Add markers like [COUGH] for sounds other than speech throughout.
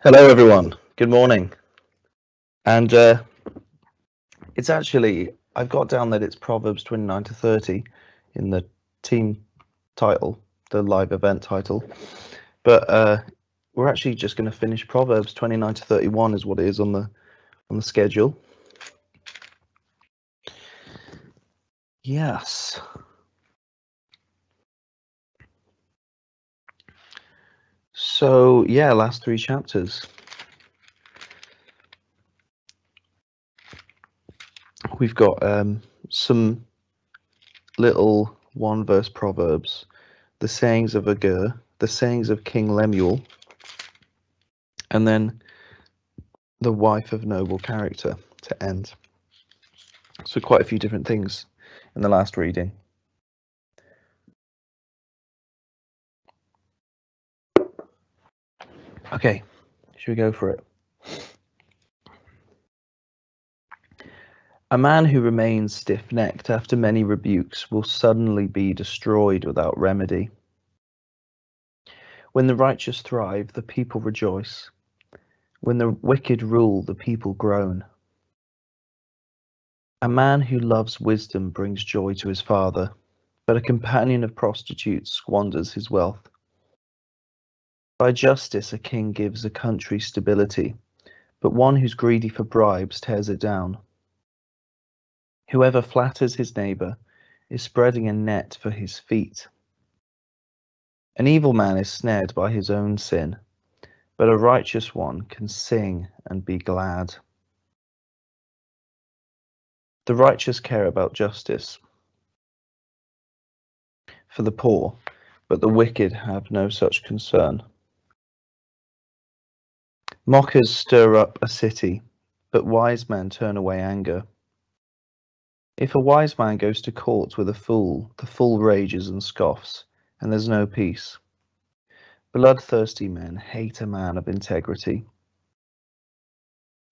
Hello, everyone. Good morning. And uh, it's actually, I've got down that it's Proverbs 29 to 30 in the team title, the live event title. But uh, we're actually just going to finish Proverbs 29 to 31 is what it is on the on the schedule. Yes. So yeah, last three chapters. We've got um, some little one verse proverbs, the sayings of Agur, the sayings of King Lemuel, and then the wife of noble character to end. So quite a few different things in the last reading. Okay, should we go for it? A man who remains stiff necked after many rebukes will suddenly be destroyed without remedy. When the righteous thrive, the people rejoice. When the wicked rule, the people groan. A man who loves wisdom brings joy to his father, but a companion of prostitutes squanders his wealth. By justice, a king gives a country stability, but one who's greedy for bribes tears it down. Whoever flatters his neighbor is spreading a net for his feet. An evil man is snared by his own sin, but a righteous one can sing and be glad. The righteous care about justice for the poor, but the wicked have no such concern. Mockers stir up a city, but wise men turn away anger. If a wise man goes to court with a fool, the fool rages and scoffs, and there's no peace. Bloodthirsty men hate a man of integrity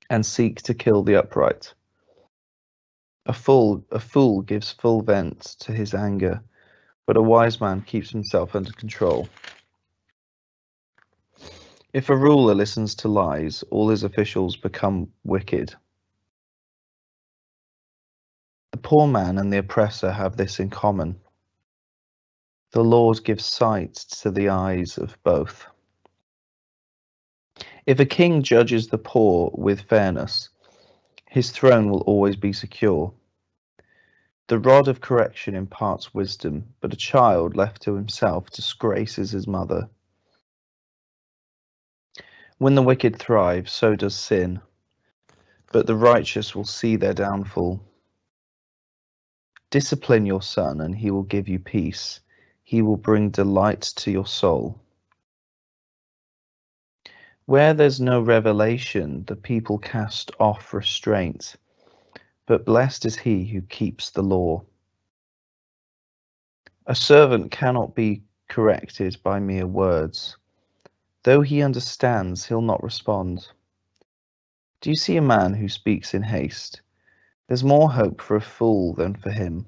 and seek to kill the upright. A fool, a fool gives full vent to his anger, but a wise man keeps himself under control. If a ruler listens to lies, all his officials become wicked. The poor man and the oppressor have this in common. The Lord gives sight to the eyes of both. If a king judges the poor with fairness, his throne will always be secure. The rod of correction imparts wisdom, but a child left to himself disgraces his mother. When the wicked thrive, so does sin, but the righteous will see their downfall. Discipline your son, and he will give you peace. He will bring delight to your soul. Where there's no revelation, the people cast off restraint, but blessed is he who keeps the law. A servant cannot be corrected by mere words Though he understands, he'll not respond. Do you see a man who speaks in haste? There's more hope for a fool than for him.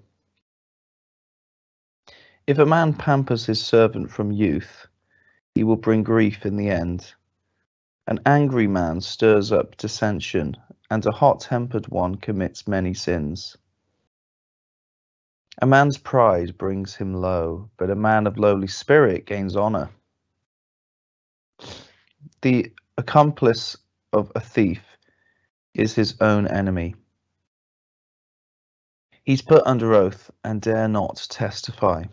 If a man pampers his servant from youth, he will bring grief in the end. An angry man stirs up dissension, and a hot tempered one commits many sins. A man's pride brings him low, but a man of lowly spirit gains honor. The accomplice of a thief is his own enemy. He's put under oath and dare not testify.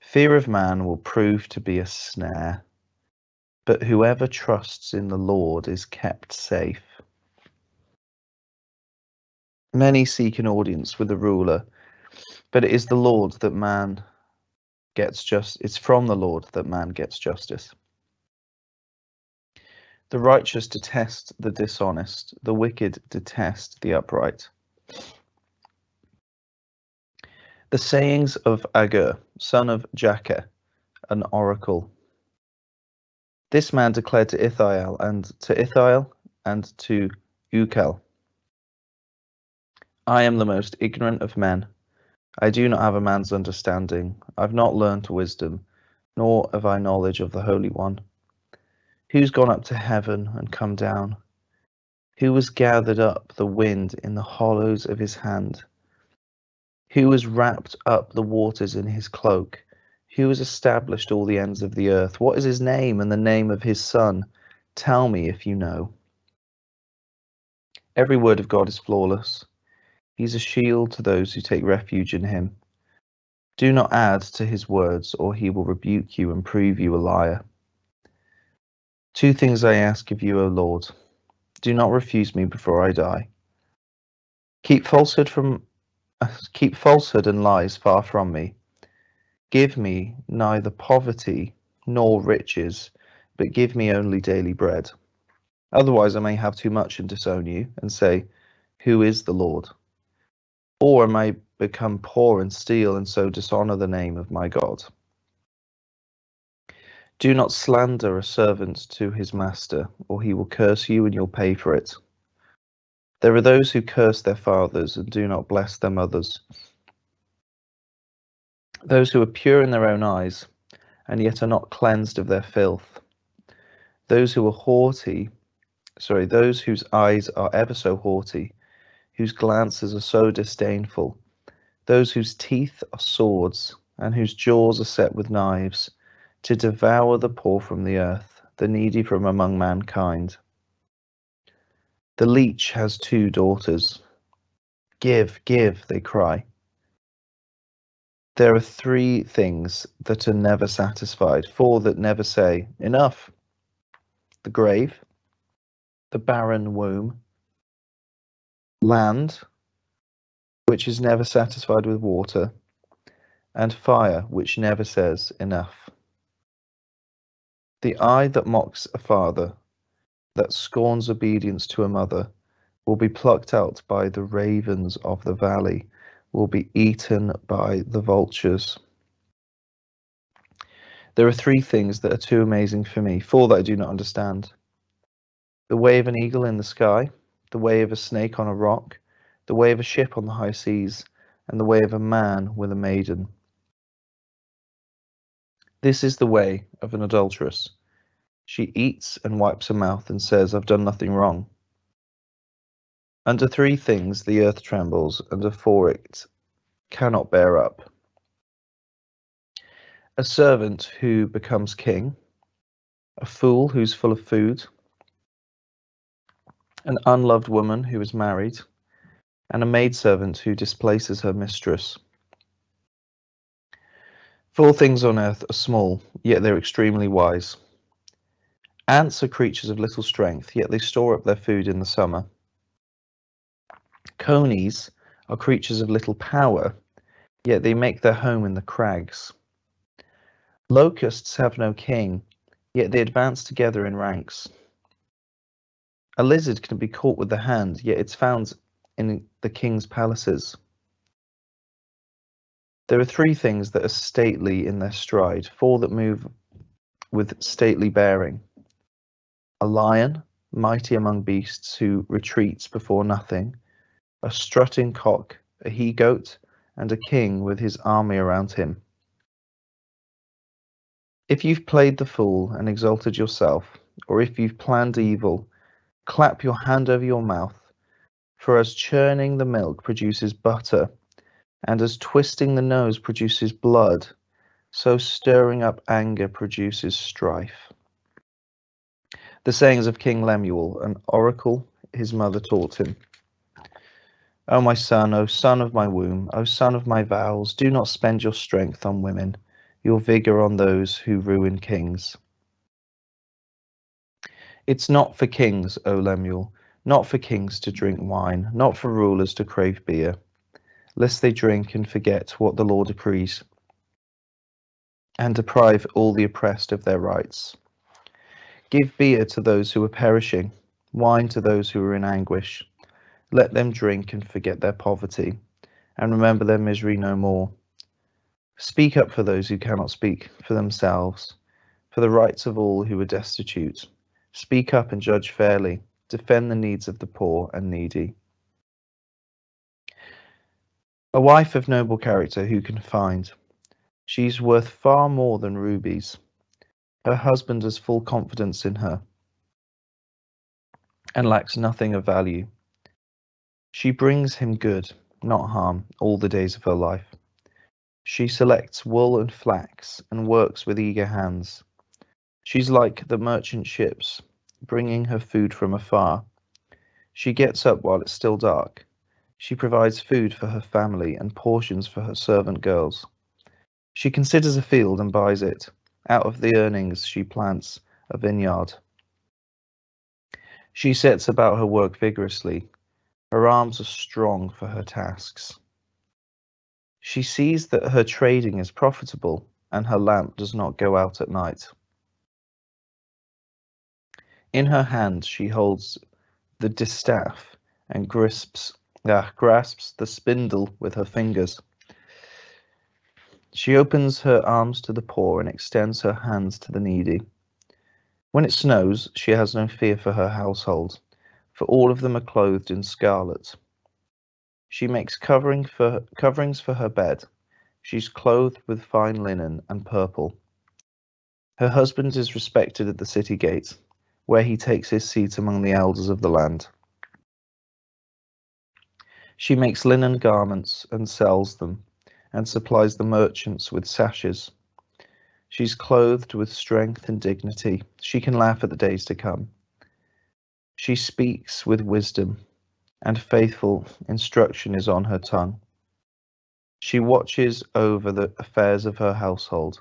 Fear of man will prove to be a snare, but whoever trusts in the Lord is kept safe. Many seek an audience with the ruler, but it is the Lord that man gets just it's from the Lord that man gets justice. The righteous detest the dishonest, the wicked detest the upright. The sayings of Agur, son of Jakeh, an oracle. This man declared to Ithiel and to Ithiel and to Ucal, I am the most ignorant of men. I do not have a man's understanding. I've not learnt wisdom, nor have I knowledge of the Holy One. Who's gone up to heaven and come down? Who has gathered up the wind in the hollows of his hand? Who has wrapped up the waters in his cloak? Who has established all the ends of the earth? What is his name and the name of his son? Tell me if you know. Every word of God is flawless. He's a shield to those who take refuge in him. Do not add to his words, or he will rebuke you and prove you a liar. Two things I ask of you, O Lord. Do not refuse me before I die. Keep falsehood from [LAUGHS] keep falsehood and lies far from me. Give me neither poverty nor riches, but give me only daily bread. Otherwise I may have too much and disown you, and say, Who is the Lord? Or am I become poor and steal, and so dishonor the name of my God. Do not slander a servant to his master, or he will curse you and you'll pay for it. There are those who curse their fathers and do not bless their mothers. Those who are pure in their own eyes, and yet are not cleansed of their filth. Those who are haughty, sorry, those whose eyes are ever so haughty, whose glances are so disdainful, those whose teeth are swords, and whose jaws are set with knives to devour the poor from the earth, the needy from among mankind. The leech has two daughters. Give, give, they cry. There are three things that are never satisfied, four that never say, Enough. The grave, the barren womb, land, which is never satisfied with water, and fire, which never says, Enough. The eye that mocks a father, that scorns obedience to a mother, will be plucked out by the ravens of the valley, will be eaten by the vultures. There are three things that are too amazing for me, four that I do not understand. The way of an eagle in the sky, the way of a snake on a rock, the way of a ship on the high seas, and the way of a man with a maiden. This is the way of an adulteress. She eats and wipes her mouth and says, I've done nothing wrong. Under three things the earth trembles, and four it cannot bear up. A servant who becomes king, a fool who's full of food, an unloved woman who is married, and a maidservant who displaces her mistress. Four things on earth are small, yet they're extremely wise. Ants are creatures of little strength, yet they store up their food in the summer. Conies are creatures of little power, yet they make their home in the crags. Locusts have no king, yet they advance together in ranks. A lizard can be caught with the hand, yet it's found in the king's palaces. There are three things that are stately in their stride, four that move with stately bearing. A lion, mighty among beasts, who retreats before nothing, a strutting cock, a he goat, and a king with his army around him. If you've played the fool and exalted yourself, or if you've planned evil, clap your hand over your mouth, for as churning the milk produces butter, and as twisting the nose produces blood, so stirring up anger produces strife. The sayings of King Lemuel, an oracle his mother taught him. O my son, O son of my womb, O son of my vows, do not spend your strength on women, your vigor on those who ruin kings. It's not for kings, O Lemuel, not for kings to drink wine, not for rulers to crave beer lest they drink and forget what the law decrees, and deprive all the oppressed of their rights. Give beer to those who are perishing, wine to those who are in anguish. Let them drink and forget their poverty, and remember their misery no more. Speak up for those who cannot speak for themselves, for the rights of all who are destitute. Speak up and judge fairly. Defend the needs of the poor and needy. A wife of noble character who can find? She's worth far more than rubies. Her husband has full confidence in her and lacks nothing of value. She brings him good, not harm, all the days of her life. She selects wool and flax and works with eager hands. She's like the merchant ships, bringing her food from afar. She gets up while it's still dark. She provides food for her family and portions for her servant girls. She considers a field and buys it. Out of the earnings, she plants a vineyard. She sets about her work vigorously. Her arms are strong for her tasks. She sees that her trading is profitable and her lamp does not go out at night. In her hand she holds the distaff and grasps, uh, grasps the spindle with her fingers. She opens her arms to the poor and extends her hands to the needy. When it snows, she has no fear for her household, for all of them are clothed in scarlet. She makes covering for, coverings for her bed. She's clothed with fine linen and purple. Her husband is respected at the city gate, where he takes his seat among the elders of the land. She makes linen garments and sells them, and supplies the merchants with sashes. She's clothed with strength and dignity. She can laugh at the days to come. She speaks with wisdom, and faithful instruction is on her tongue. She watches over the affairs of her household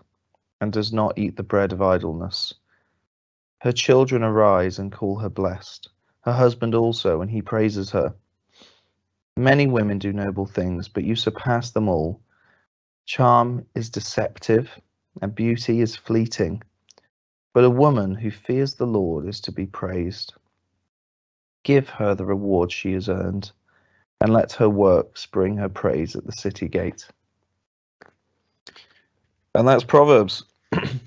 and does not eat the bread of idleness. Her children arise and call her blessed, her husband also, and he praises her. Many women do noble things, but you surpass them all. Charm is deceptive, and beauty is fleeting, but a woman who fears the Lord is to be praised. Give her the reward she has earned, and let her works bring her praise at the city gate. And that's Proverbs. [CLEARS THROAT]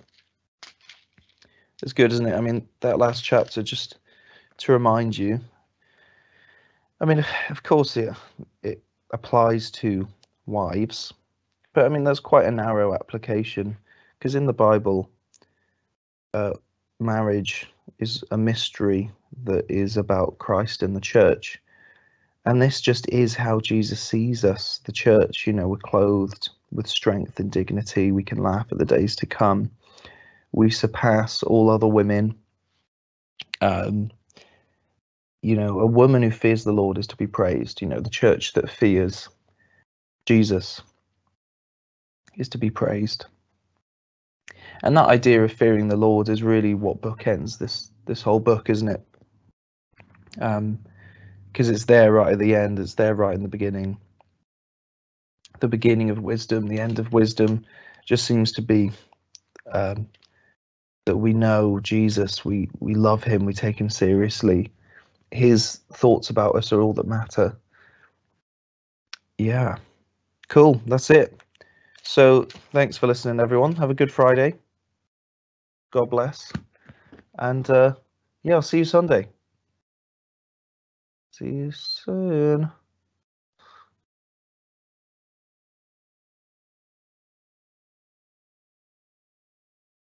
it's good, isn't it? I mean, that last chapter, just to remind you. I mean, [SIGHS] of course, it, it applies to wives, but I mean, that's quite a narrow application because in the Bible, uh, marriage is a mystery that is about Christ and the church. And this just is how Jesus sees us. The church, you know, we're clothed with strength and dignity. We can laugh at the days to come. We surpass all other women. Um, you know, a woman who fears the Lord is to be praised. You know, the church that fears Jesus is to be praised and that idea of fearing the Lord is really what bookends this this whole book, isn't it? Um, because it's there right at the end, it's there right in the beginning. The beginning of wisdom, the end of wisdom, just seems to be um, that we know Jesus, we we love him, we take him seriously. His thoughts about us are all that matter. Yeah, cool. That's it. So thanks for listening, everyone. Have a good Friday. God bless. And uh, yeah, I'll see you Sunday. See you soon.